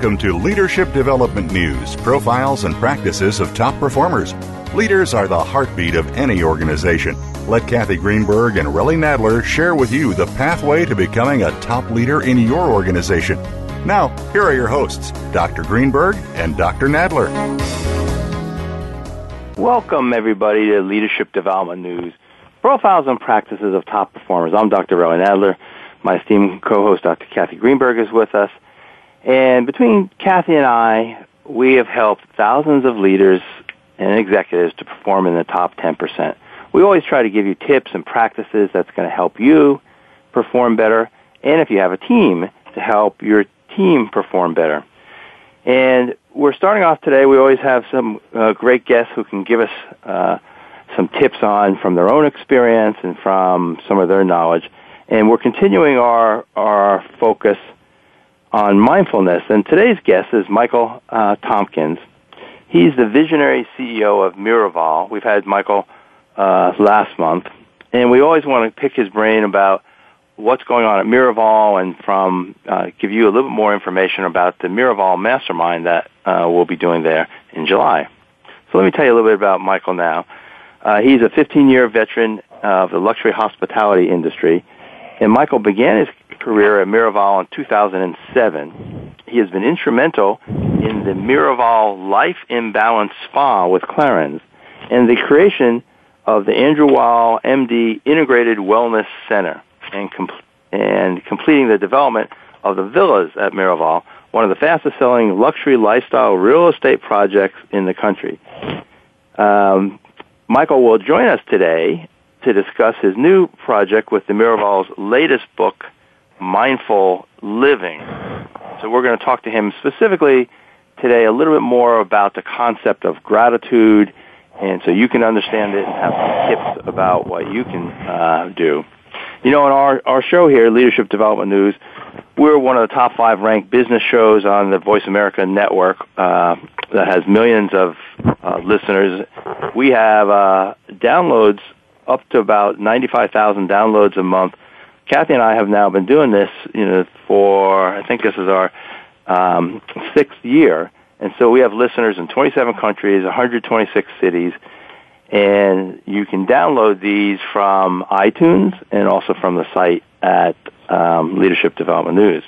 Welcome to Leadership Development News profiles and practices of top performers. Leaders are the heartbeat of any organization. Let Kathy Greenberg and Relly Nadler share with you the pathway to becoming a top leader in your organization. Now, here are your hosts, Dr. Greenberg and Dr. Nadler. Welcome, everybody, to Leadership Development News profiles and practices of top performers. I'm Dr. Relly Nadler. My esteemed co-host, Dr. Kathy Greenberg, is with us. And between Kathy and I, we have helped thousands of leaders and executives to perform in the top 10%. We always try to give you tips and practices that's going to help you perform better, and if you have a team, to help your team perform better. And we're starting off today. We always have some uh, great guests who can give us uh, some tips on from their own experience and from some of their knowledge. And we're continuing our, our focus on mindfulness. And today's guest is Michael uh, Tompkins. He's the visionary CEO of Miraval. We've had Michael uh, last month, and we always want to pick his brain about what's going on at Miraval and from uh, give you a little bit more information about the Miraval Mastermind that uh, we'll be doing there in July. So let me tell you a little bit about Michael now. Uh, he's a 15-year veteran of the luxury hospitality industry, and Michael began his career at Miraval in 2007. He has been instrumental in the Miraval Life in Balance Spa with Clarins and the creation of the Andrew Weil MD Integrated Wellness Center and, com- and completing the development of the villas at Miraval, one of the fastest selling luxury lifestyle real estate projects in the country. Um, Michael will join us today to discuss his new project with the Miraval's latest book, Mindful Living. So we're going to talk to him specifically today a little bit more about the concept of gratitude, and so you can understand it and have some tips about what you can uh, do. You know, in our, our show here, Leadership Development News, we're one of the top five ranked business shows on the Voice America network uh, that has millions of uh, listeners. We have uh, downloads up to about 95,000 downloads a month. Kathy and I have now been doing this, you know, for I think this is our um, sixth year, and so we have listeners in 27 countries, 126 cities, and you can download these from iTunes and also from the site at um, Leadership Development News.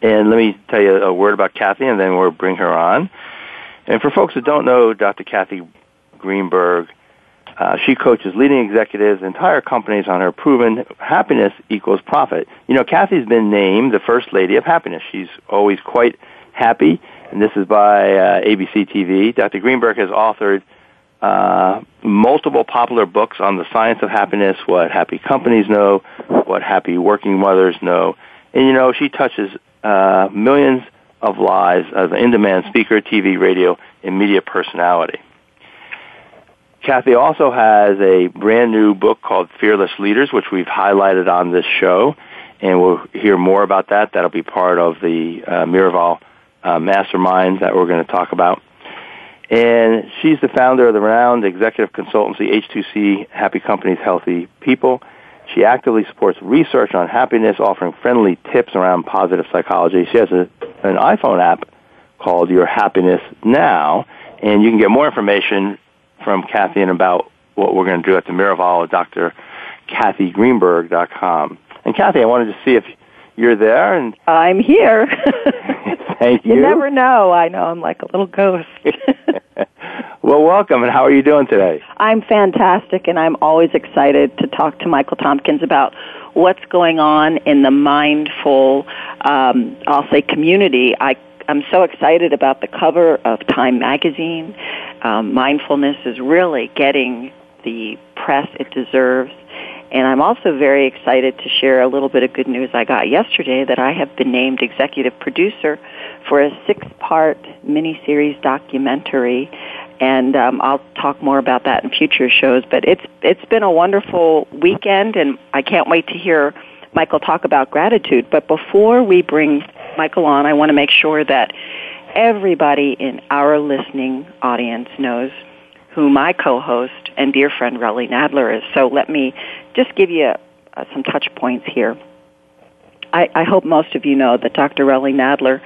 And let me tell you a word about Kathy, and then we'll bring her on. And for folks that don't know Dr. Kathy Greenberg, uh, she coaches leading executives, entire companies on her proven happiness equals profit. You know, Kathy's been named the First Lady of Happiness. She's always quite happy, and this is by uh, ABC TV. Dr. Greenberg has authored uh, multiple popular books on the science of happiness, what happy companies know, what happy working mothers know. And you know, she touches uh, millions of lives as an in-demand speaker, TV, radio, and media personality. Kathy also has a brand new book called Fearless Leaders, which we've highlighted on this show, and we'll hear more about that. That'll be part of the uh, Miraval uh, Mastermind that we're going to talk about. And she's the founder of the renowned executive consultancy H2C Happy Companies, Healthy People. She actively supports research on happiness, offering friendly tips around positive psychology. She has a, an iPhone app called Your Happiness Now, and you can get more information from Kathy and about what we're going to do at the Miraval at drkathygreenberg.com. And Kathy, I wanted to see if you're there. And I'm here. Thank you. You never know. I know I'm like a little ghost. well, welcome, and how are you doing today? I'm fantastic, and I'm always excited to talk to Michael Tompkins about what's going on in the mindful, um, I'll say, community. I I'm so excited about the cover of Time magazine. Um, mindfulness is really getting the press it deserves. And I'm also very excited to share a little bit of good news I got yesterday that I have been named executive producer for a six-part miniseries documentary, and um, I'll talk more about that in future shows. But it's it's been a wonderful weekend, and I can't wait to hear Michael talk about gratitude. But before we bring Michael on, I want to make sure that everybody in our listening audience knows who my co-host and dear friend Relly Nadler is. So let me just give you uh, some touch points here. I, I hope most of you know that Dr. Relly Nadler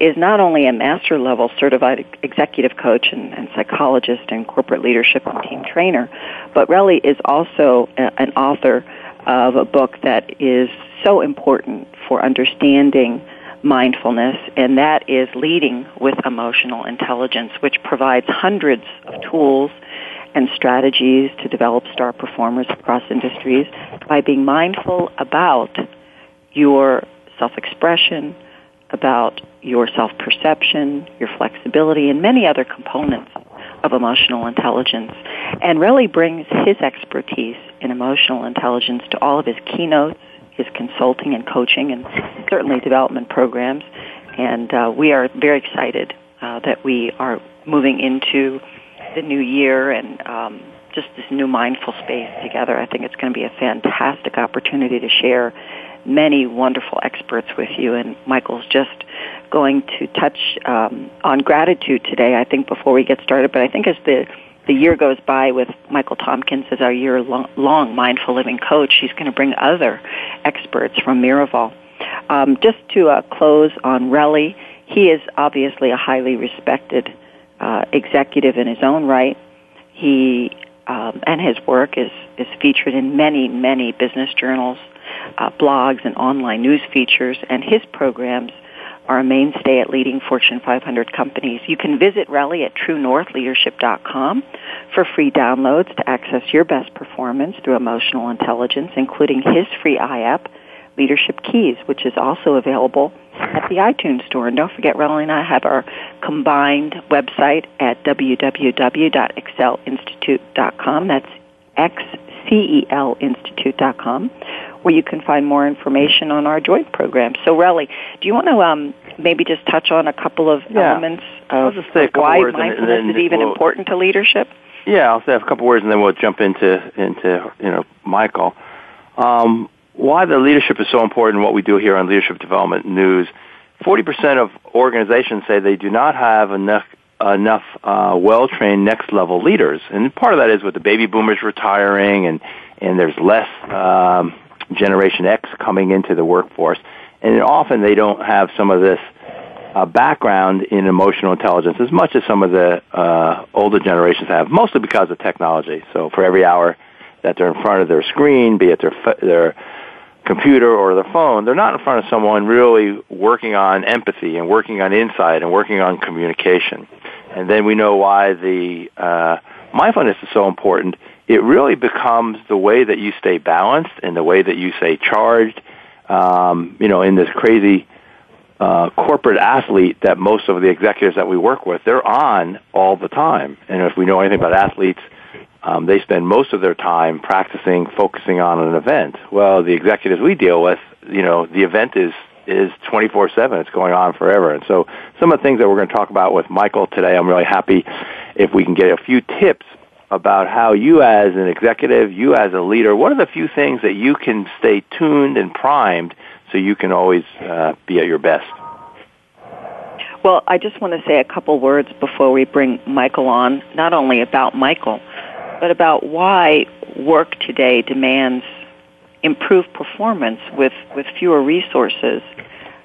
is not only a master level certified executive coach and, and psychologist and corporate leadership and team trainer, but really is also a, an author of a book that is so important for understanding mindfulness, and that is Leading with Emotional Intelligence, which provides hundreds of tools and strategies to develop star performers across industries by being mindful about your self-expression, about your self-perception, your flexibility, and many other components of emotional intelligence, and really brings his expertise in emotional intelligence to all of his keynotes, his consulting and coaching, and certainly development programs. And uh, we are very excited uh, that we are moving into the new year and um, just this new mindful space together. I think it's going to be a fantastic opportunity to share many wonderful experts with you. And Michael's just going to touch um, on gratitude today, I think, before we get started. But I think as the the year goes by with Michael Tompkins as our year long mindful living coach, he's going to bring other experts from Miraval. Um, just to uh, close on Relly, he is obviously a highly respected uh, executive in his own right. He um, and his work is is featured in many many business journals, uh, blogs, and online news features. And his programs are a mainstay at leading Fortune 500 companies. You can visit Relly at TrueNorthLeadership.com for free downloads to access your best performance through emotional intelligence, including his free iApp, Leadership Keys, which is also available at the iTunes Store. And don't forget, Relly and I have our combined website at www.excelinstitute.com. That's xcelinstitute.com, where you can find more information on our joint program. So, Relly, do you want to um, maybe just touch on a couple of yeah. elements of, of why mindfulness is even we'll, important to leadership? Yeah, I'll say a couple words, and then we'll jump into into you know Michael. Um, why the leadership is so important, what we do here on Leadership Development News. 40% of organizations say they do not have enough enough uh, well-trained next-level leaders, and part of that is with the baby boomers retiring, and and there's less um, Generation X coming into the workforce, and often they don't have some of this uh, background in emotional intelligence as much as some of the uh, older generations have, mostly because of technology. So for every hour that they're in front of their screen, be it their their computer or the phone, they're not in front of someone really working on empathy and working on insight and working on communication. And then we know why the uh, mindfulness is so important. It really becomes the way that you stay balanced and the way that you stay charged. Um, you know, in this crazy uh, corporate athlete that most of the executives that we work with, they're on all the time. And if we know anything about athletes, um, they spend most of their time practicing, focusing on an event. Well, the executives we deal with, you know, the event is is 24/7. It's going on forever. And so, some of the things that we're going to talk about with Michael today, I'm really happy if we can get a few tips about how you, as an executive, you as a leader, what are the few things that you can stay tuned and primed so you can always uh, be at your best. Well, I just want to say a couple words before we bring Michael on, not only about Michael, but about why work today demands improved performance with, with fewer resources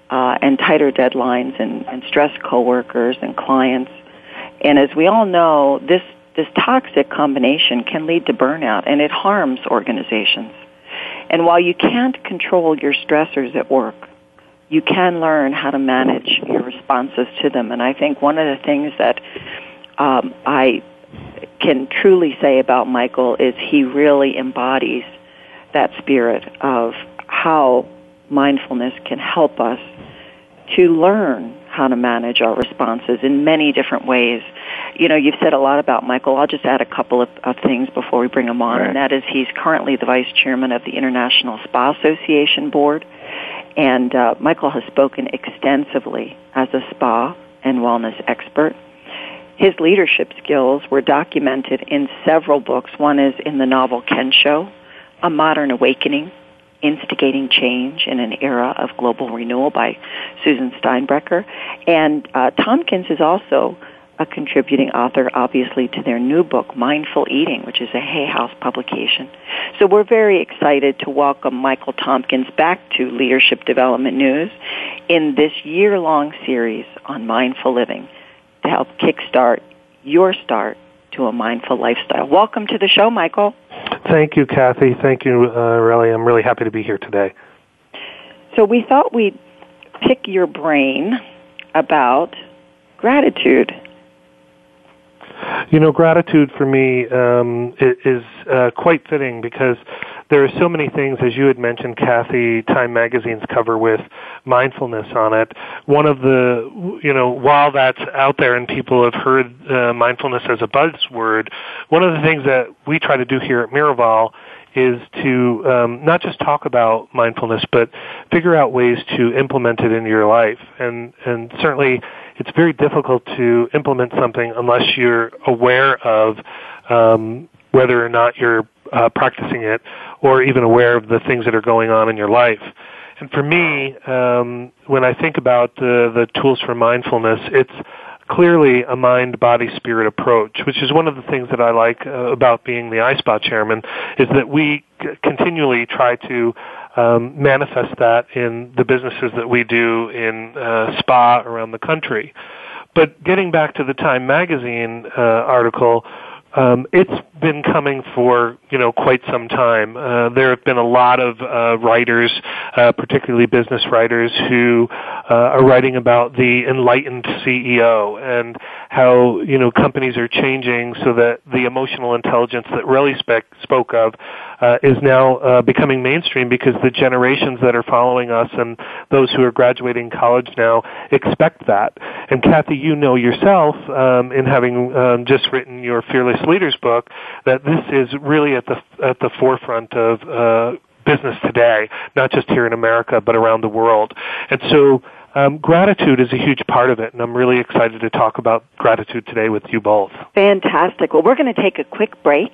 uh, and tighter deadlines and, and stressed coworkers and clients. And as we all know, this, this toxic combination can lead to burnout and it harms organizations. And while you can't control your stressors at work, you can learn how to manage your responses to them. And I think one of the things that um, I can truly say about Michael is he really embodies that spirit of how mindfulness can help us to learn how to manage our responses in many different ways. You know, you've said a lot about Michael. I'll just add a couple of, of things before we bring him on, right. and that is he's currently the vice chairman of the International Spa Association Board. And uh, Michael has spoken extensively as a spa and wellness expert. His leadership skills were documented in several books. One is in the novel Kensho, A Modern Awakening, Instigating Change in an Era of Global Renewal by Susan Steinbrecher. And uh, Tompkins is also a contributing author, obviously, to their new book, Mindful Eating, which is a Hay House publication. So we're very excited to welcome Michael Tompkins back to Leadership Development News in this year-long series on mindful living to help kickstart your start to a mindful lifestyle. Welcome to the show, Michael. Thank you, Kathy. Thank you, uh, Relly. I'm really happy to be here today. So we thought we'd pick your brain about gratitude. You know, gratitude for me um, is uh, quite fitting because there are so many things, as you had mentioned, Kathy, Time Magazine's cover with mindfulness on it. One of the, you know, while that's out there and people have heard uh, mindfulness as a buzzword, one of the things that we try to do here at Miraval is to um, not just talk about mindfulness, but figure out ways to implement it in your life. And and certainly, it's very difficult to implement something unless you're aware of um, whether or not you're uh, practicing it, or even aware of the things that are going on in your life. And for me, um, when I think about the, the tools for mindfulness, it's clearly a mind body spirit approach which is one of the things that i like uh, about being the iSpa chairman is that we c- continually try to um, manifest that in the businesses that we do in uh, spa around the country but getting back to the time magazine uh, article um, it's been coming for you know quite some time. Uh, there have been a lot of uh, writers, uh, particularly business writers, who uh, are writing about the enlightened CEO and how you know companies are changing so that the emotional intelligence that Relly spoke of uh, is now uh, becoming mainstream because the generations that are following us and those who are graduating college now expect that. And Kathy, you know yourself um, in having um, just written your Fearless Leaders book that this is really at the at the forefront of uh, business today, not just here in America but around the world. And so. Um, gratitude is a huge part of it, and I'm really excited to talk about gratitude today with you both. Fantastic. Well, we're going to take a quick break,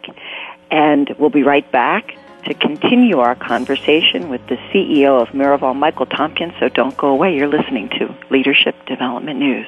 and we'll be right back to continue our conversation with the CEO of Miraval, Michael Tompkins. So don't go away. You're listening to Leadership Development News.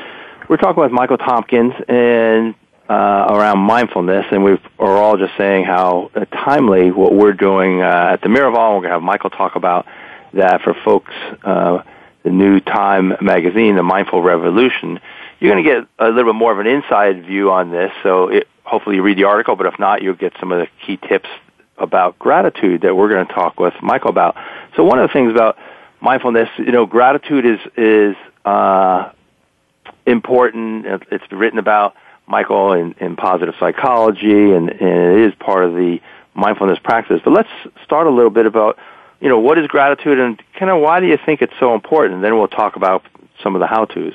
We're talking with Michael Tompkins and uh, around mindfulness, and we are all just saying how uh, timely what we're doing uh, at the Miraval. We're going to have Michael talk about that for folks. Uh, the new Time magazine, the Mindful Revolution. You're going to get a little bit more of an inside view on this. So it, hopefully you read the article, but if not, you'll get some of the key tips about gratitude that we're going to talk with Michael about. So one of the things about mindfulness, you know, gratitude is is uh, important. It's written about Michael in, in positive psychology, and, and it is part of the mindfulness practice. But let's start a little bit about, you know, what is gratitude, and kind of why do you think it's so important? And then we'll talk about some of the how-tos.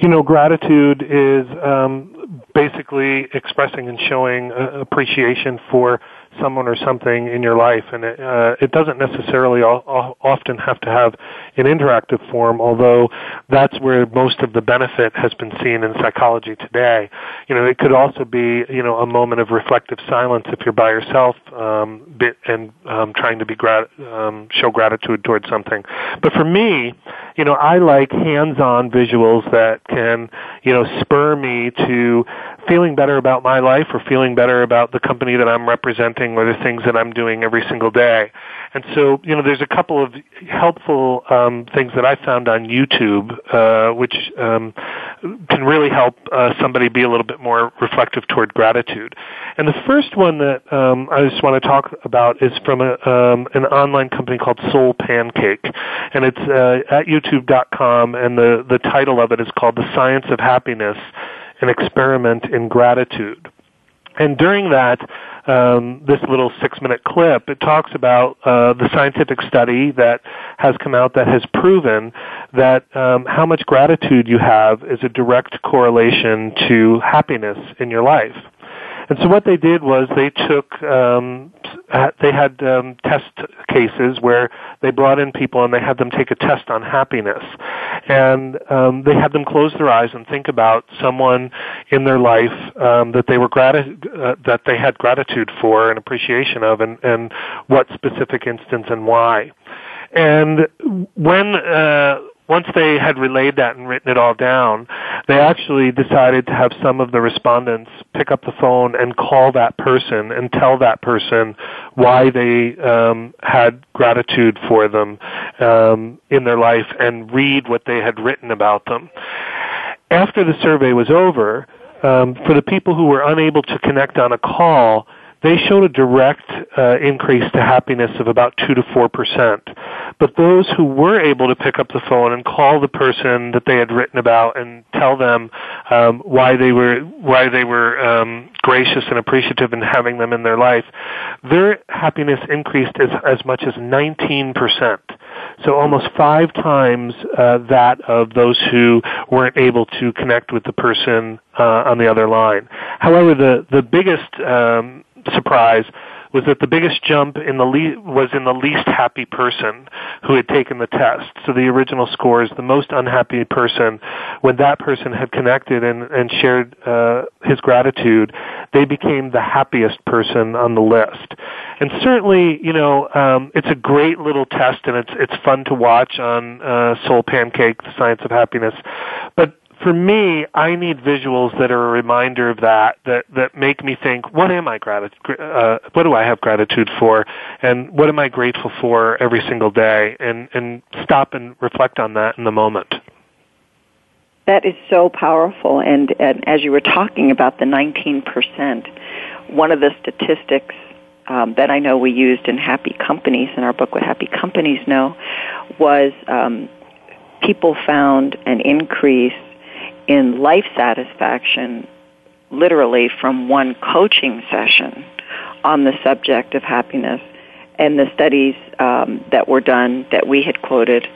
You know, gratitude is um, basically expressing and showing uh, appreciation for someone or something in your life, and it, uh, it doesn't necessarily all, often have to have an interactive form. Although that's where most of the benefit has been seen in psychology today. You know, it could also be you know a moment of reflective silence if you're by yourself um, and um, trying to be grat- um, show gratitude towards something. But for me, you know, I like hands-on visuals that can you know spur me to feeling better about my life or feeling better about the company that I'm representing or the things that I'm doing every single day. And so, you know, there's a couple of helpful um, things that I found on YouTube, uh, which um, can really help uh, somebody be a little bit more reflective toward gratitude. And the first one that um, I just want to talk about is from a, um, an online company called Soul Pancake, and it's uh, at YouTube.com, and the the title of it is called "The Science of Happiness." An experiment in gratitude. And during that, um, this little six-minute clip, it talks about uh, the scientific study that has come out that has proven that um, how much gratitude you have is a direct correlation to happiness in your life. And so what they did was they took um, they had um, test cases where they brought in people and they had them take a test on happiness, and um, they had them close their eyes and think about someone in their life um, that they were grati- uh, that they had gratitude for and appreciation of, and, and what specific instance and why. And when uh, once they had relayed that and written it all down, they actually decided to have some of the respondents pick up the phone and call that person and tell that person why they um, had gratitude for them um, in their life and read what they had written about them. After the survey was over, um, for the people who were unable to connect on a call, they showed a direct uh, increase to happiness of about 2 to 4 percent. But those who were able to pick up the phone and call the person that they had written about and tell them um, why they were why they were um, gracious and appreciative in having them in their life, their happiness increased as as much as 19 percent. So almost five times uh, that of those who weren't able to connect with the person uh, on the other line. However, the the biggest um, surprise was that the biggest jump in the le- was in the least happy person who had taken the test. So the original score is the most unhappy person. When that person had connected and, and shared uh, his gratitude, they became the happiest person on the list. And certainly, you know, um, it's a great little test, and it's it's fun to watch on uh, Soul Pancake, The Science of Happiness. But for me, I need visuals that are a reminder of that, that, that make me think, what am I gratitude, uh, what do I have gratitude for? And what am I grateful for every single day? And, and stop and reflect on that in the moment. That is so powerful. And, and as you were talking about the 19%, one of the statistics um, that I know we used in Happy Companies, in our book, What Happy Companies Know, was um, people found an increase in life satisfaction literally from one coaching session on the subject of happiness. And the studies um, that were done that we had quoted,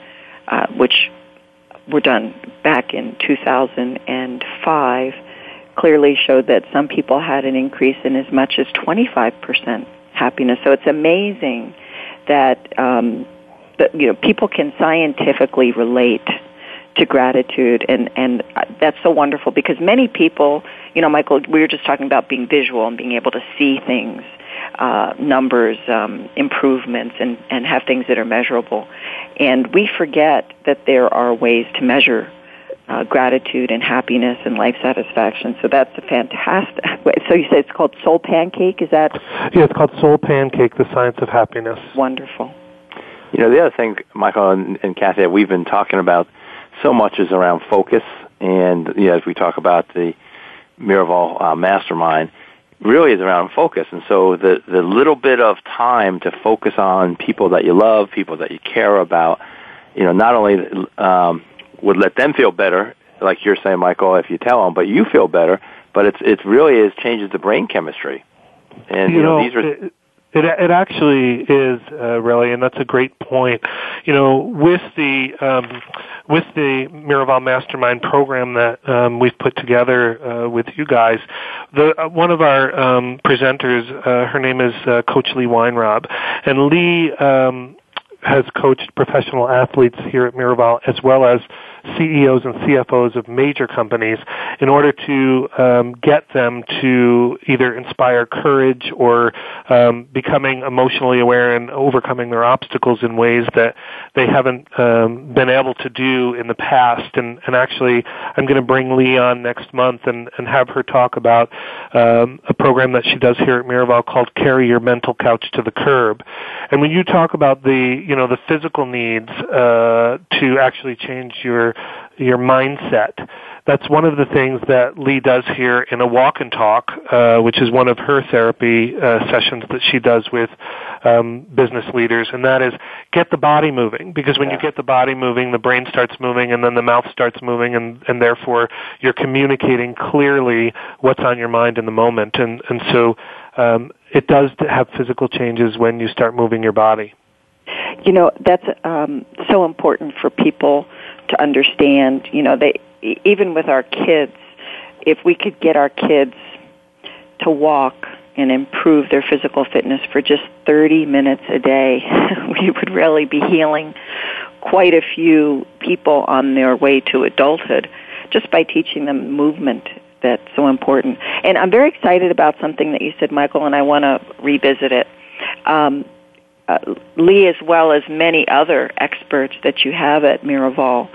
uh, which were done back in 2005, clearly showed that some people had an increase in as much as 25% happiness. So it's amazing that, um, that you know people can scientifically relate to gratitude and and that's so wonderful because many people you know michael we were just talking about being visual and being able to see things uh, numbers um, improvements and and have things that are measurable and we forget that there are ways to measure uh, gratitude and happiness and life satisfaction. So that's a fantastic. Way so you say it's called Soul Pancake. Is that? Yeah, it's called Soul Pancake: The Science of Happiness. Wonderful. You know, the other thing, Michael and, and Kathy, that we've been talking about so much is around focus, and you know, as we talk about the Miraval uh, Mastermind, really is around focus. And so the the little bit of time to focus on people that you love, people that you care about, you know, not only um, would let them feel better, like you're saying, Michael, if you tell them, but you feel better. But it's it really is changes the brain chemistry. And you, you know, know, these are. It, it, it actually is uh, really, and that's a great point. You know, with the um, with the Miraval Mastermind program that um, we've put together uh, with you guys, the uh, one of our um, presenters, uh, her name is uh, Coach Lee Weinrob, and Lee um, has coached professional athletes here at Miraval as well as CEOs and CFOs of major companies in order to um, get them to either inspire courage or um, becoming emotionally aware and overcoming their obstacles in ways that they haven't um, been able to do in the past. And, and actually, I'm going to bring Lee on next month and, and have her talk about um, a program that she does here at Miraval called Carry Your Mental Couch to the Curb. And when you talk about the, you know, the physical needs uh, to actually change your your mindset. That's one of the things that Lee does here in a walk and talk, uh, which is one of her therapy uh, sessions that she does with um, business leaders, and that is get the body moving. Because when yeah. you get the body moving, the brain starts moving, and then the mouth starts moving, and, and therefore you're communicating clearly what's on your mind in the moment. And and so um, it does have physical changes when you start moving your body. You know that's um, so important for people to understand. You know, they even with our kids, if we could get our kids to walk and improve their physical fitness for just 30 minutes a day, we would really be healing quite a few people on their way to adulthood just by teaching them movement that's so important. And I'm very excited about something that you said, Michael, and I want to revisit it. Um, uh, Lee, as well as many other experts that you have at Miraval,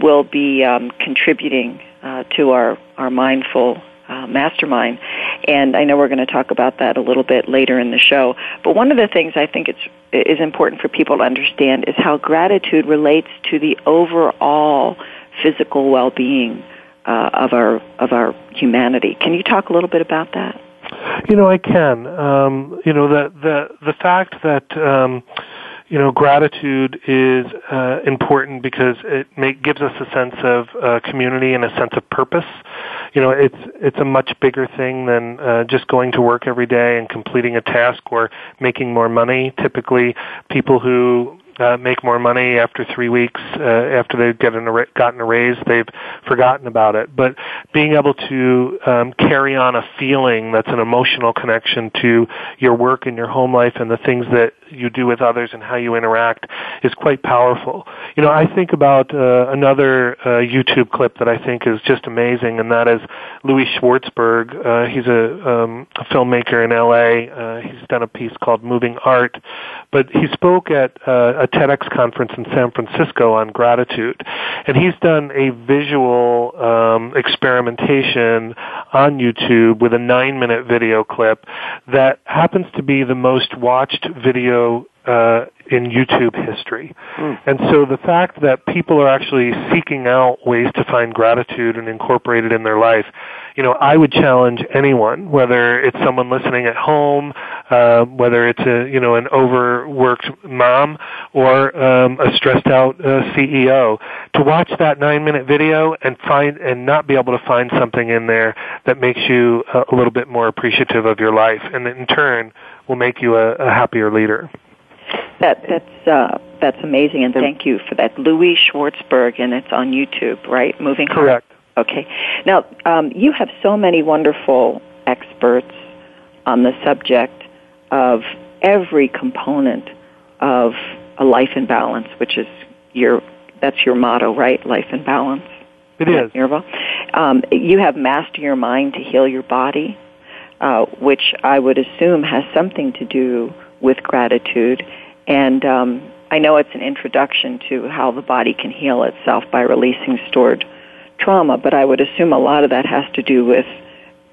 will be um, contributing uh, to our, our mindful uh, mastermind. And I know we're going to talk about that a little bit later in the show. But one of the things I think it's is important for people to understand is how gratitude relates to the overall physical well-being uh, of our of our humanity. Can you talk a little bit about that? You know, I can. Um, you know, the the the fact that um, you know gratitude is uh, important because it make, gives us a sense of uh, community and a sense of purpose. You know, it's it's a much bigger thing than uh, just going to work every day and completing a task or making more money. Typically, people who uh, make more money after three weeks uh, after they've gotten a, gotten a raise. They've forgotten about it. But being able to um, carry on a feeling that's an emotional connection to your work and your home life and the things that you do with others and how you interact is quite powerful. You know, I think about uh, another uh, YouTube clip that I think is just amazing, and that is Louis Schwartzberg. Uh, he's a, um, a filmmaker in LA. Uh, he's done a piece called Moving Art, but he spoke at uh, a TEDx conference in San Francisco on gratitude, and he's done a visual um, experimentation on YouTube with a nine-minute video clip that happens to be the most watched video uh, in YouTube history. Mm. And so the fact that people are actually seeking out ways to find gratitude and incorporate it in their life, you know, I would challenge anyone, whether it's someone listening at home, uh, whether it's a, you know, an overworked mom or um, a stressed out uh, CEO, to watch that nine minute video and find and not be able to find something in there that makes you a, a little bit more appreciative of your life, and in turn will make you a, a happier leader. That that's uh, that's amazing, and thank you for that, Louis Schwartzberg, and it's on YouTube, right? Moving correct. Okay. Now um, you have so many wonderful experts on the subject of every component of a life in balance, which is your that's your motto, right? Life in balance. It is. Um, you have master your mind to heal your body, uh, which I would assume has something to do with gratitude. And um, I know it's an introduction to how the body can heal itself by releasing stored trauma, but I would assume a lot of that has to do with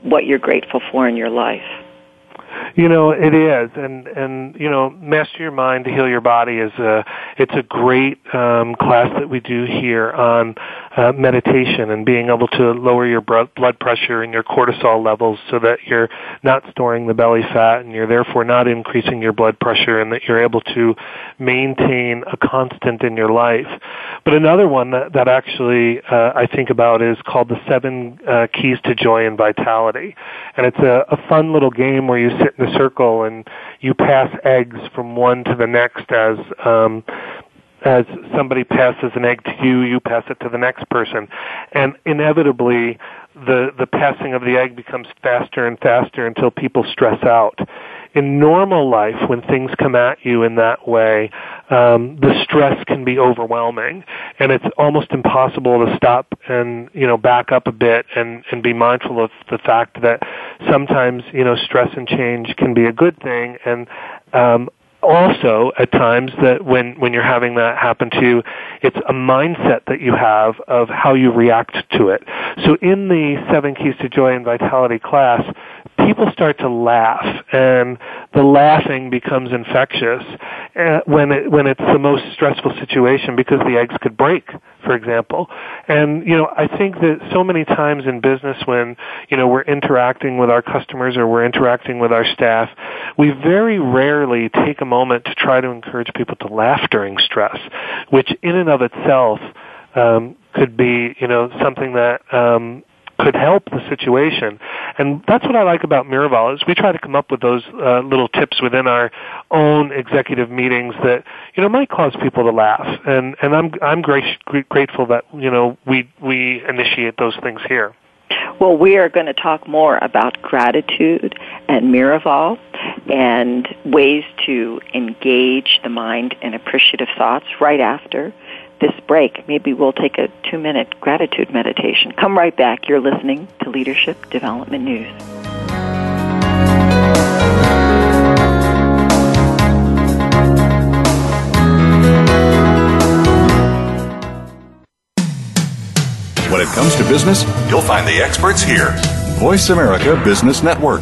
what you're grateful for in your life. You know, it is, and and you know, master your mind to heal your body is a it's a great um, class that we do here on uh, meditation and being able to lower your blood pressure and your cortisol levels so that you're not storing the belly fat and you're therefore not increasing your blood pressure and that you're able to maintain a constant in your life. But another one that, that actually uh, I think about is called the seven uh, keys to joy and vitality. And it's a, a fun little game where you sit in a circle and you pass eggs from one to the next as um, as somebody passes an egg to you, you pass it to the next person, and inevitably the the passing of the egg becomes faster and faster until people stress out. In normal life, when things come at you in that way, um, the stress can be overwhelming, and it's almost impossible to stop and you know back up a bit and and be mindful of the fact that sometimes you know stress and change can be a good thing, and um, also at times that when when you're having that happen to you it's a mindset that you have of how you react to it. So in the seven keys to joy and vitality class people start to laugh and the laughing becomes infectious uh, when it when it's the most stressful situation because the eggs could break for example. And you know i think that so many times in business when you know we're interacting with our customers or we're interacting with our staff we very rarely take a moment to try to encourage people to laugh during stress which in and of itself um, could be you know something that um, could help the situation. And that's what I like about Miraval is we try to come up with those uh, little tips within our own executive meetings that you know might cause people to laugh. And and I'm I'm gra- grateful that you know we we initiate those things here. Well, we are going to talk more about gratitude and Miraval and ways to engage the mind in appreciative thoughts right after this break, maybe we'll take a two minute gratitude meditation. Come right back. You're listening to Leadership Development News. When it comes to business, you'll find the experts here. Voice America Business Network.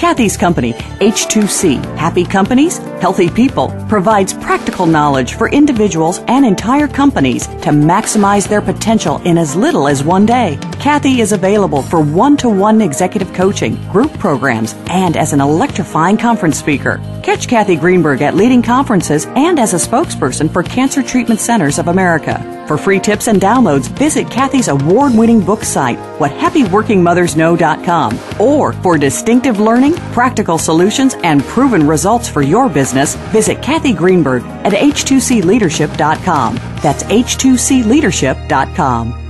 Kathy's company, H2C, Happy Companies, Healthy People, provides practical knowledge for individuals and entire companies to maximize their potential in as little as one day. Kathy is available for one to one executive coaching, group programs, and as an electrifying conference speaker. Catch Kathy Greenberg at leading conferences and as a spokesperson for Cancer Treatment Centers of America. For free tips and downloads, visit Kathy's award winning book site, whathappyworkingmothersknow.com. Or for distinctive learning, practical solutions, and proven results for your business, visit Kathy Greenberg at h2cleadership.com. That's h2cleadership.com.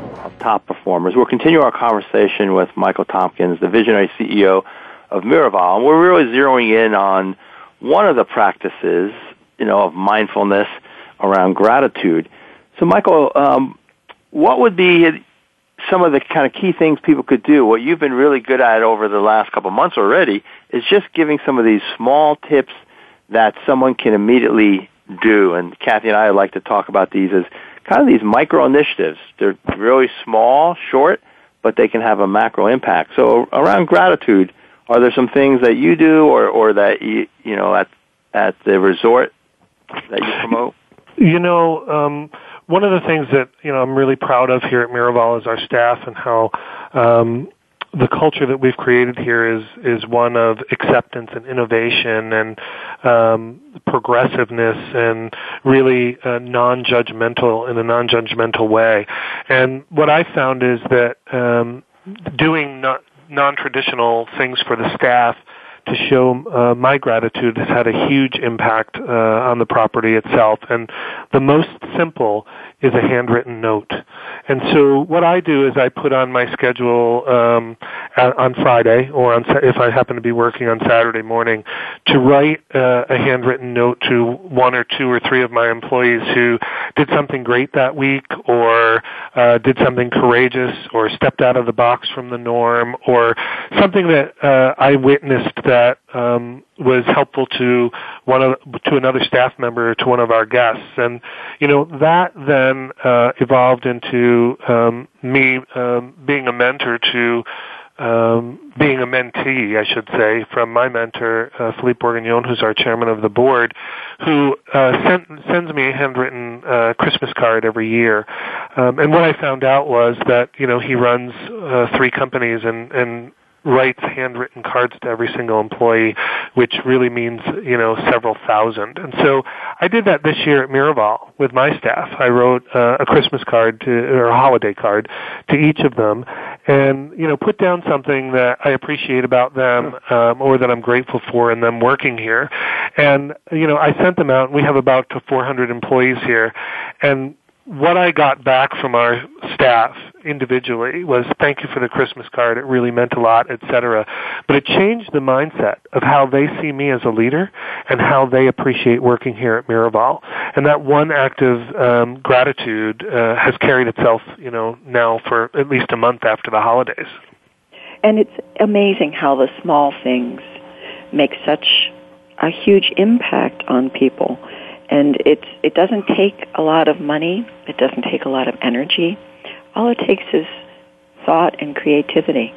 top performers. We'll continue our conversation with Michael Tompkins, the visionary CEO of Miraval, and we're really zeroing in on one of the practices, you know, of mindfulness around gratitude. So, Michael, um, what would be some of the kind of key things people could do? What you've been really good at over the last couple months already is just giving some of these small tips that someone can immediately do. And Kathy and I like to talk about these as kind of these micro initiatives. They're really small, short, but they can have a macro impact. So around gratitude, are there some things that you do or, or that you, you know, at, at the resort that you promote? You know, um, one of the things that, you know, I'm really proud of here at Miraval is our staff and how, um, the culture that we've created here is is one of acceptance and innovation and um, progressiveness and really uh, non-judgmental in a non-judgmental way. And what I found is that um, doing not non-traditional things for the staff to show uh, my gratitude has had a huge impact uh, on the property itself. And the most simple is a handwritten note. And so what I do is I put on my schedule um, on Friday, or on if I happen to be working on Saturday morning, to write uh, a handwritten note to one or two or three of my employees who did something great that week, or uh, did something courageous, or stepped out of the box from the norm, or something that uh, I witnessed that um, was helpful to one of to another staff member to one of our guests and you know that then uh, evolved into um, me um, being a mentor to um, being a mentee, I should say, from my mentor, uh, Philippe Bourguignon, who's our chairman of the board, who uh, sent, sends me a handwritten uh, Christmas card every year. Um, and what I found out was that, you know, he runs uh, three companies and, and writes handwritten cards to every single employee, which really means, you know, several thousand. And so I did that this year at Miraval with my staff. I wrote uh, a Christmas card to, or a holiday card to each of them and, you know, put down something that I appreciate about them, um, or that I'm grateful for in them working here. And, you know, I sent them out. We have about 400 employees here. And what I got back from our staff individually was thank you for the Christmas card. It really meant a lot, etc. But it changed the mindset of how they see me as a leader and how they appreciate working here at Miraval. And that one act of um, gratitude uh, has carried itself, you know, now for at least a month after the holidays. And it's amazing how the small things make such a huge impact on people. And it's, it doesn't take a lot of money. It doesn't take a lot of energy. All it takes is thought and creativity.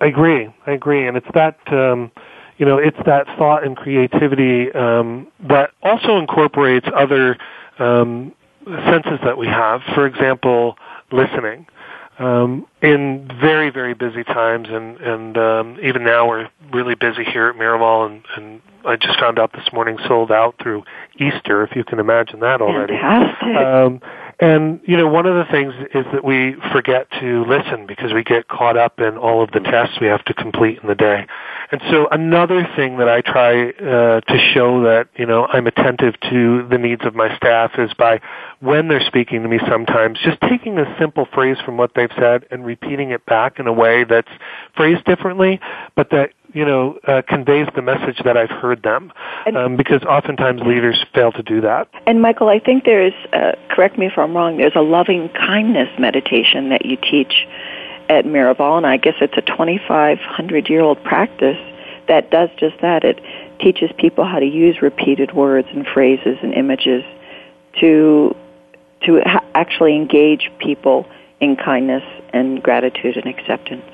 I agree. I agree. And it's that, um, you know, it's that thought and creativity um, that also incorporates other um, senses that we have. For example, listening um, in very very busy times, and and um, even now we're really busy here at Miraval, and, and I just found out this morning sold out through Easter, if you can imagine that already. Fantastic. Um, and you know, one of the things is that we forget to listen because we get caught up in all of the tests we have to complete in the day. And so another thing that I try uh, to show that you know I'm attentive to the needs of my staff is by when they're speaking to me sometimes just taking a simple phrase from what they've said and repeating it back in a way that's phrased differently, but that you know, uh, conveys the message that I've heard them. Um, because oftentimes leaders fail to do that. And Michael, I think there's, uh, correct me if I'm wrong, there's a loving kindness meditation that you teach at Miraval, and I guess it's a 2,500 year old practice that does just that. It teaches people how to use repeated words and phrases and images to to ha- actually engage people in kindness and gratitude and acceptance.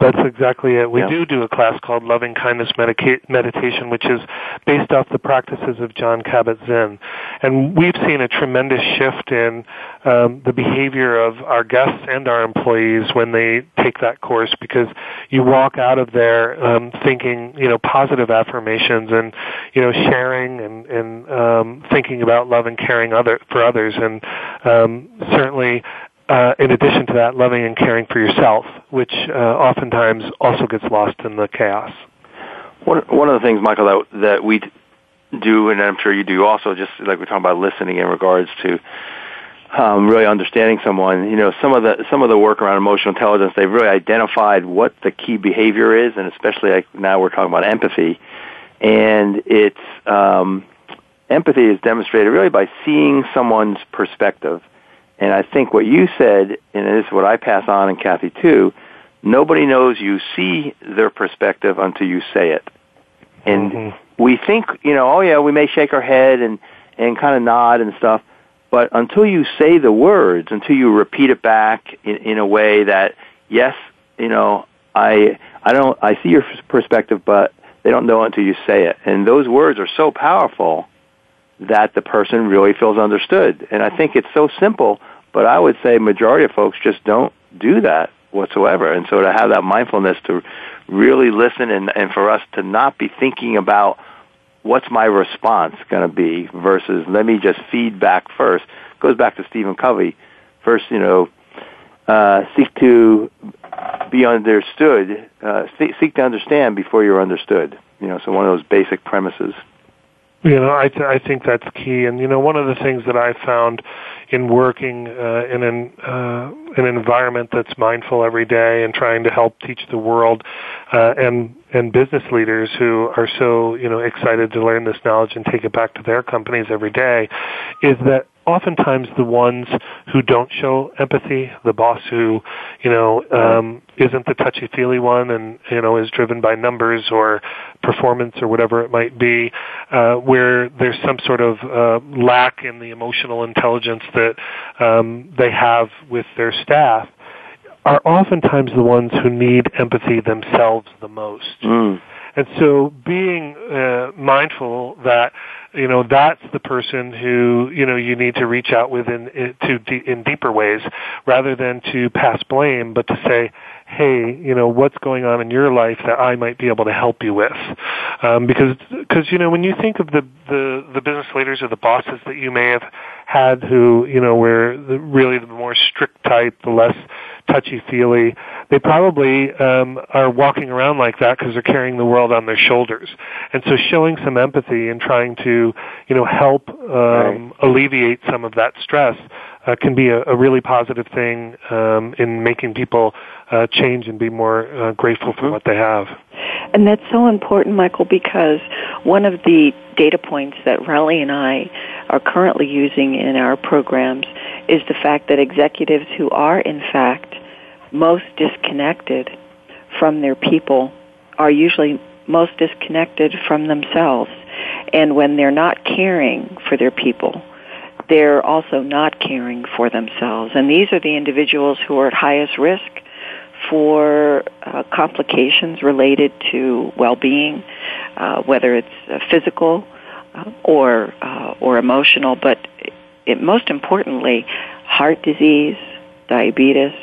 That's exactly it. We yeah. do do a class called Loving Kindness Medica- Meditation, which is based off the practices of Jon Kabat-Zinn. And we've seen a tremendous shift in um, the behavior of our guests and our employees when they take that course because you walk out of there um, thinking, you know, positive affirmations and, you know, sharing and, and um, thinking about love and caring other, for others. And um, certainly uh, in addition to that, loving and caring for yourself, which uh, oftentimes also gets lost in the chaos. One one of the things, Michael, that that we do, and I'm sure you do also, just like we're talking about listening in regards to um, really understanding someone. You know, some of the some of the work around emotional intelligence, they've really identified what the key behavior is, and especially like now we're talking about empathy, and it's um, empathy is demonstrated really by seeing someone's perspective and I think what you said, and this is what I pass on, and Kathy too, nobody knows you see their perspective until you say it. And mm-hmm. we think, you know, oh yeah, we may shake our head and, and kind of nod and stuff, but until you say the words, until you repeat it back in, in a way that, yes, you know, I, I don't, I see your perspective, but they don't know until you say it. And those words are so powerful that the person really feels understood. And I think it's so simple, but I would say majority of folks just don't do that whatsoever. And so to have that mindfulness to really listen and, and for us to not be thinking about what's my response going to be versus let me just feedback first goes back to Stephen Covey. First, you know, uh, seek to be understood, uh, seek to understand before you're understood. You know, so one of those basic premises. You know, I th- I think that's key, and you know, one of the things that I found in working uh, in an uh, an environment that's mindful every day and trying to help teach the world uh, and and business leaders who are so you know excited to learn this knowledge and take it back to their companies every day is that oftentimes the ones who don't show empathy, the boss who, you know, um, isn't the touchy feely one and, you know, is driven by numbers or performance or whatever it might be, uh, where there's some sort of uh, lack in the emotional intelligence that um, they have with their staff, are oftentimes the ones who need empathy themselves the most. Mm. And so being uh, mindful that you know that's the person who you know you need to reach out with in, to in deeper ways rather than to pass blame but to say hey you know what's going on in your life that I might be able to help you with? Um, because because you know when you think of the the the business leaders or the bosses that you may have had who you know were the, really the more strict type the less touchy feely. They probably um, are walking around like that because they're carrying the world on their shoulders. And so, showing some empathy and trying to, you know, help um, right. alleviate some of that stress uh, can be a, a really positive thing um, in making people uh, change and be more uh, grateful for mm-hmm. what they have. And that's so important, Michael, because one of the data points that Relly and I are currently using in our programs is the fact that executives who are, in fact, most disconnected from their people are usually most disconnected from themselves. And when they're not caring for their people, they're also not caring for themselves. And these are the individuals who are at highest risk for uh, complications related to well-being, uh, whether it's uh, physical uh, or uh, or emotional, but it, most importantly, heart disease, diabetes,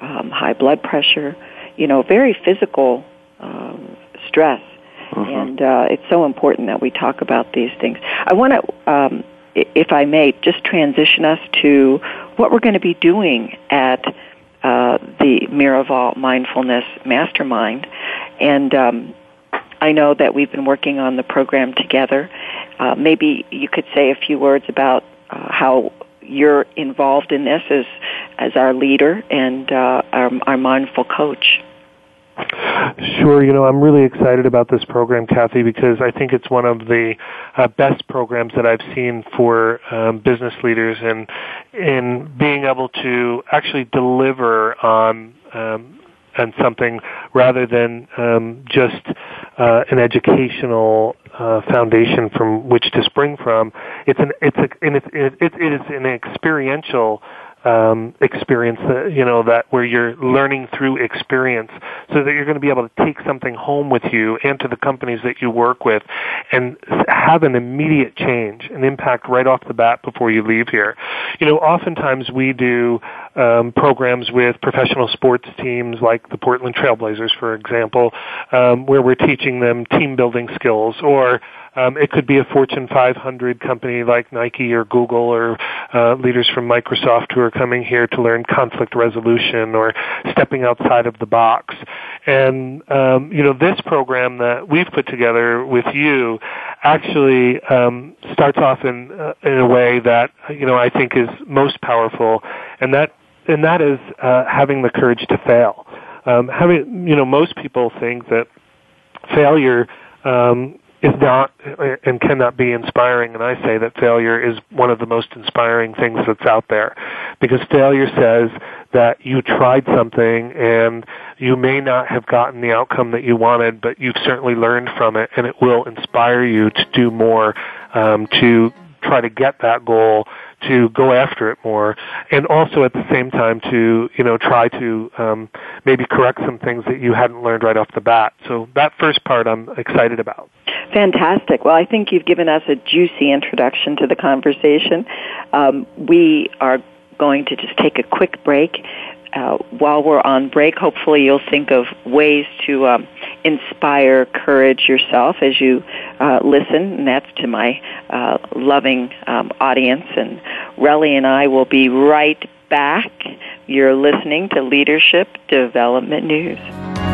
um, high blood pressure. You know, very physical um, stress, mm-hmm. and uh, it's so important that we talk about these things. I want to. Um, if I may, just transition us to what we're going to be doing at uh, the Miraval Mindfulness Mastermind. And um, I know that we've been working on the program together. Uh, maybe you could say a few words about uh, how you're involved in this as as our leader and uh, our, our mindful coach. Sure. You know, I'm really excited about this program, Kathy, because I think it's one of the uh, best programs that I've seen for um, business leaders and in being able to actually deliver on um, on something rather than um, just uh, an educational uh, foundation from which to spring from. It's an it's a and it's it, it is an experiential um, experience that you know that where you're learning through experience, so that you're going to be able to take something home with you and to the companies that you work with, and have an immediate change, an impact right off the bat before you leave here. You know, oftentimes we do um, programs with professional sports teams like the Portland Trailblazers, for example, um, where we're teaching them team building skills or um, it could be a Fortune 500 company like Nike or Google or uh, leaders from Microsoft who are coming here to learn conflict resolution or stepping outside of the box. And um, you know, this program that we've put together with you actually um, starts off in uh, in a way that you know I think is most powerful, and that and that is uh, having the courage to fail. Um, having you know, most people think that failure um, is not and cannot be inspiring. And I say that failure is one of the most inspiring things that's out there because failure says that you tried something and you may not have gotten the outcome that you wanted, but you've certainly learned from it and it will inspire you to do more, um, to try to get that goal to go after it more, and also at the same time to you know try to um, maybe correct some things that you hadn't learned right off the bat. So that first part I'm excited about. Fantastic. Well, I think you've given us a juicy introduction to the conversation. Um, we are going to just take a quick break uh, while we're on break, hopefully you'll think of ways to um, inspire courage yourself as you uh, listen, and that's to my uh, loving um, audience. And Relly and I will be right back. You're listening to Leadership Development News.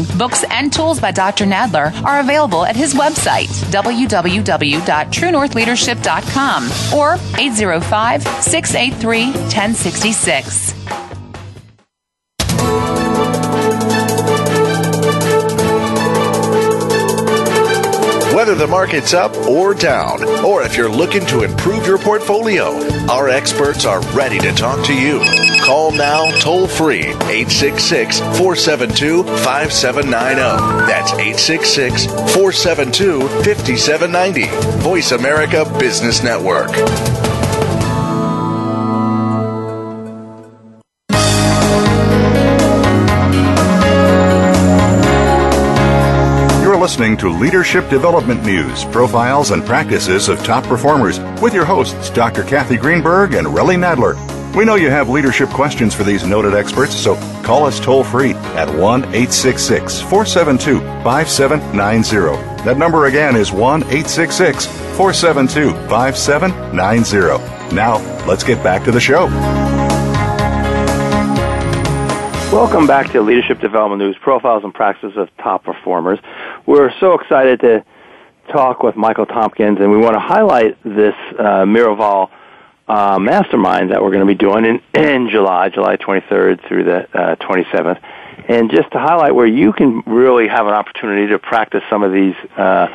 books, and tools by Dr. Nadler are available at his website, www.truenorthleadership.com or 805 683 1066. Whether the market's up or down, or if you're looking to improve your portfolio, our experts are ready to talk to you. Call now toll free 866 472 5790. That's 866 472 5790. Voice America Business Network. You're listening to Leadership Development News, profiles and practices of top performers with your hosts, Dr. Kathy Greenberg and Relly Nadler. We know you have leadership questions for these noted experts, so call us toll free at 1 866 472 5790. That number again is 1 866 472 5790. Now, let's get back to the show. Welcome back to Leadership Development News Profiles and Practices of Top Performers. We're so excited to talk with Michael Tompkins, and we want to highlight this uh, Miraval uh, mastermind that we're going to be doing in, in July, July 23rd through the uh, 27th. And just to highlight where you can really have an opportunity to practice some of these uh,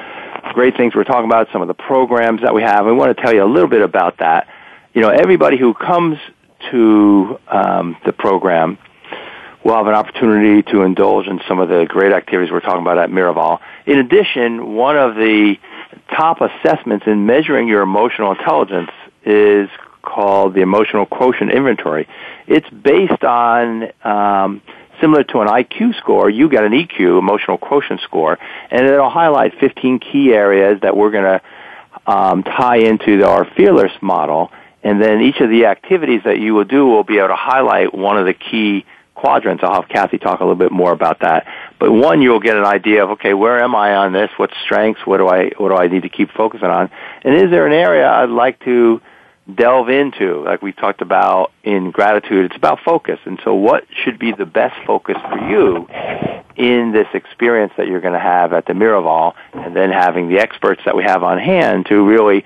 great things we're talking about, some of the programs that we have. We want to tell you a little bit about that. You know, everybody who comes to um, the program we'll have an opportunity to indulge in some of the great activities we're talking about at Miraval. In addition, one of the top assessments in measuring your emotional intelligence is called the Emotional Quotient Inventory. It's based on um, similar to an IQ score. You get an EQ, Emotional Quotient Score, and it'll highlight 15 key areas that we're going to um, tie into our Fearless model. And then each of the activities that you will do will be able to highlight one of the key quadrants. I'll have Kathy talk a little bit more about that. But one, you'll get an idea of okay, where am I on this? What strengths? What do I what do I need to keep focusing on? And is there an area I'd like to delve into? Like we talked about in gratitude, it's about focus. And so, what should be the best focus for you in this experience that you're going to have at the Miraval, and then having the experts that we have on hand to really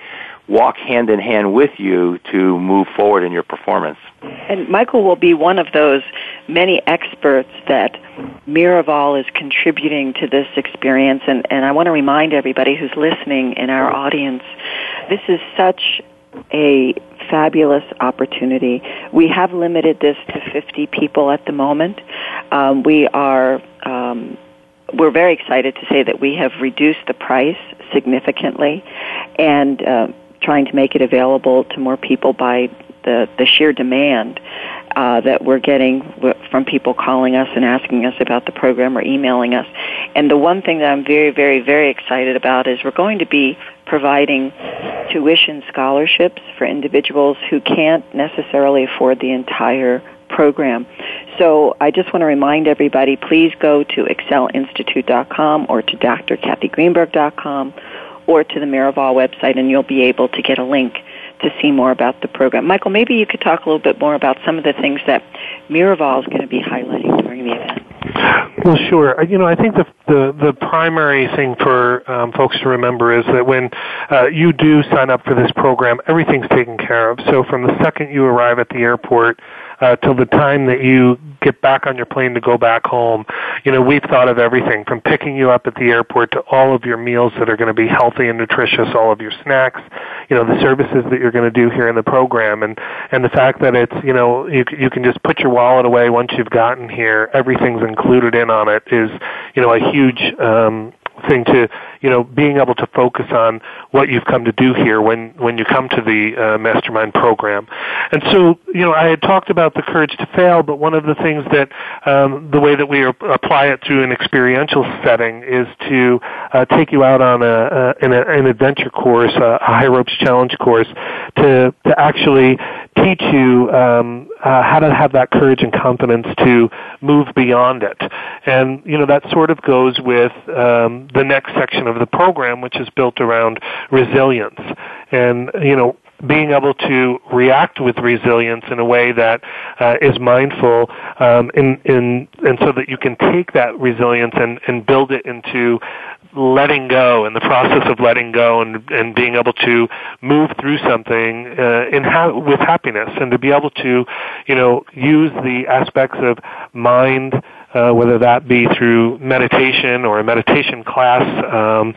walk hand in hand with you to move forward in your performance. And Michael will be one of those many experts that Miraval is contributing to this experience. And, and I want to remind everybody who's listening in our audience, this is such a fabulous opportunity. We have limited this to 50 people at the moment. Um, we are um, we're very excited to say that we have reduced the price significantly, and uh, trying to make it available to more people by the, the sheer demand uh, that we're getting from people calling us and asking us about the program or emailing us. And the one thing that I'm very, very, very excited about is we're going to be providing tuition scholarships for individuals who can't necessarily afford the entire program. So I just want to remind everybody, please go to excelinstitute.com or to drkathygreenberg.com or to the Miraval website, and you'll be able to get a link to see more about the program. Michael, maybe you could talk a little bit more about some of the things that Miraval is going to be highlighting during the event. Well, sure. Uh, you know, I think the the, the primary thing for um, folks to remember is that when uh, you do sign up for this program, everything's taken care of. So from the second you arrive at the airport uh, till the time that you get back on your plane to go back home. You know, we've thought of everything from picking you up at the airport to all of your meals that are going to be healthy and nutritious, all of your snacks, you know, the services that you're going to do here in the program and and the fact that it's, you know, you you can just put your wallet away once you've gotten here, everything's included in on it is, you know, a huge um thing to you know, being able to focus on what you've come to do here when when you come to the uh, mastermind program. And so, you know, I had talked about the courage to fail, but one of the things that um, the way that we apply it through an experiential setting is to uh, take you out on a, a, an, an adventure course, a high ropes challenge course, to to actually teach you um, uh, how to have that courage and confidence to move beyond it. And you know that sort of goes with um, the next section of the program, which is built around resilience. And you know being able to react with resilience in a way that uh, is mindful um, in, in, and so that you can take that resilience and, and build it into letting go and the process of letting go and, and being able to move through something uh, in ha- with happiness and to be able to you know use the aspects of mind uh, whether that be through meditation or a meditation class, um,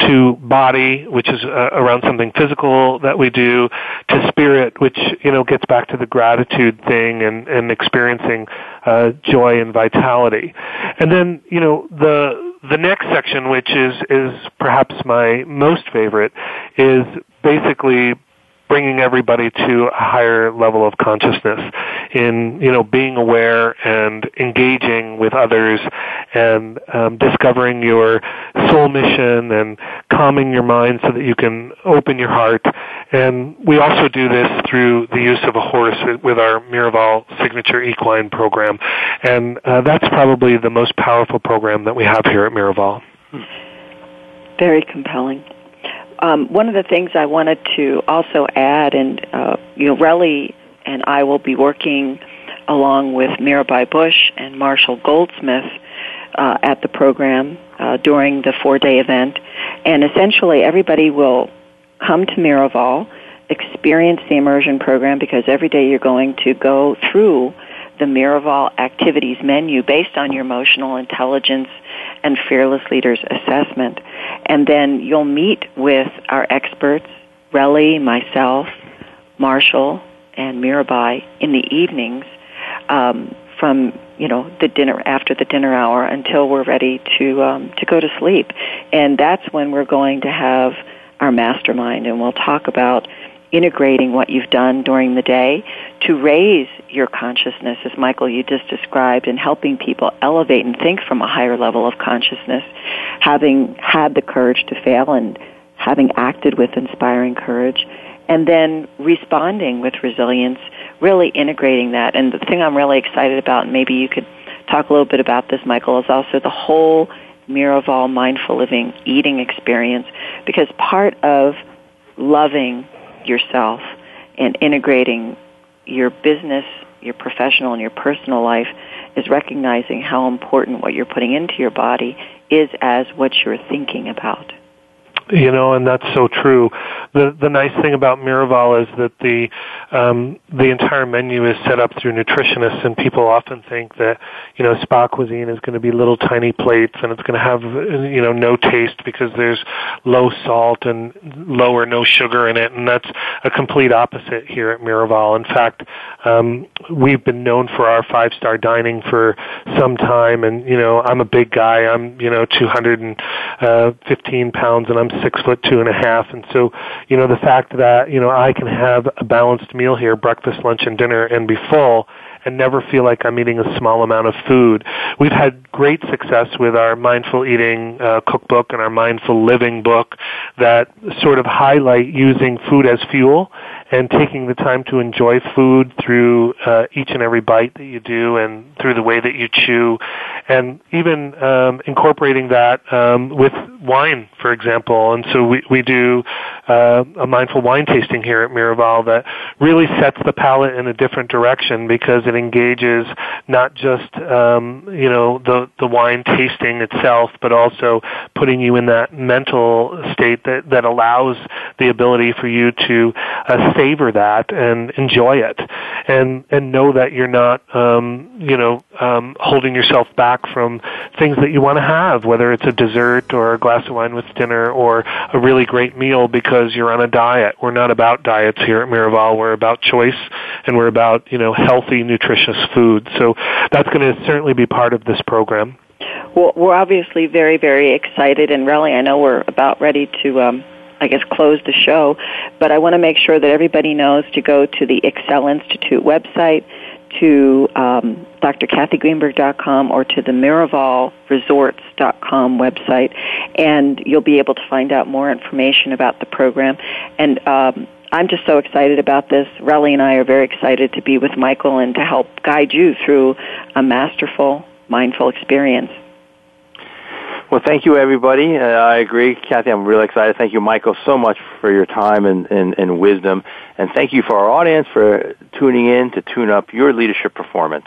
to body, which is uh, around something physical that we do, to spirit, which you know gets back to the gratitude thing and, and experiencing uh, joy and vitality, and then you know the the next section, which is is perhaps my most favorite, is basically bringing everybody to a higher level of consciousness in you know being aware and engaging with others and um, discovering your soul mission and calming your mind so that you can open your heart. And we also do this through the use of a horse with our Miraval signature equine program. And uh, that's probably the most powerful program that we have here at Miraval. Very compelling um, one of the things I wanted to also add, and uh, you know, Relly and I will be working along with Mirabai Bush and Marshall Goldsmith uh, at the program uh, during the four-day event, and essentially everybody will come to Miraval, experience the immersion program because every day you're going to go through the Miraval activities menu based on your emotional intelligence and Fearless Leaders assessment. And then you'll meet with our experts, Relly, myself, Marshall, and Mirabai in the evenings um, from you know the dinner after the dinner hour until we're ready to um, to go to sleep, and that's when we're going to have our mastermind, and we'll talk about integrating what you've done during the day to raise your consciousness, as Michael you just described, and helping people elevate and think from a higher level of consciousness, having had the courage to fail and having acted with inspiring courage, and then responding with resilience, really integrating that. And the thing I'm really excited about, and maybe you could talk a little bit about this, Michael, is also the whole Miraval mindful living eating experience, because part of loving yourself and integrating your business, your professional, and your personal life is recognizing how important what you're putting into your body is as what you're thinking about you know, and that's so true. The the nice thing about Miraval is that the um, the entire menu is set up through nutritionists, and people often think that you know spa cuisine is going to be little tiny plates, and it's going to have you know no taste because there's low salt and low or no sugar in it, and that's a complete opposite here at Miraval. In fact, um, we've been known for our five star dining for some time, and you know I'm a big guy. I'm you know 215 uh, pounds, and I'm six foot two and a half, and so you know the fact that you know I can have a balanced meal here, breakfast, lunch, and dinner, and be full and never feel like I'm eating a small amount of food. We've had great success with our mindful eating uh, cookbook and our mindful living book that sort of highlight using food as fuel and taking the time to enjoy food through uh, each and every bite that you do and through the way that you chew and even um, incorporating that um, with wine, for example. And so we, we do uh, a mindful wine tasting here at Miraval that really sets the palate in a different direction because it engages not just um, you know the the wine tasting itself, but also putting you in that mental state that that allows the ability for you to uh, savor that and enjoy it, and and know that you're not um, you know um, holding yourself back from things that you want to have, whether it's a dessert or a glass of wine with dinner or a really great meal because you're on a diet. We're not about diets here at Miraval. We're about choice and we're about, you know, healthy, nutritious food. So that's going to certainly be part of this program. Well, we're obviously very, very excited, and really, I know we're about ready to, um, I guess, close the show. But I want to make sure that everybody knows to go to the Excel Institute website, to um, drkathygreenberg.com, or to the MiravalResorts.com website, and you'll be able to find out more information about the program. And um, I'm just so excited about this. Relly and I are very excited to be with Michael and to help guide you through a masterful, mindful experience. Well, thank you, everybody. Uh, I agree, Kathy. I'm really excited. Thank you, Michael, so much for your time and, and, and wisdom, and thank you for our audience for tuning in to tune up your leadership performance.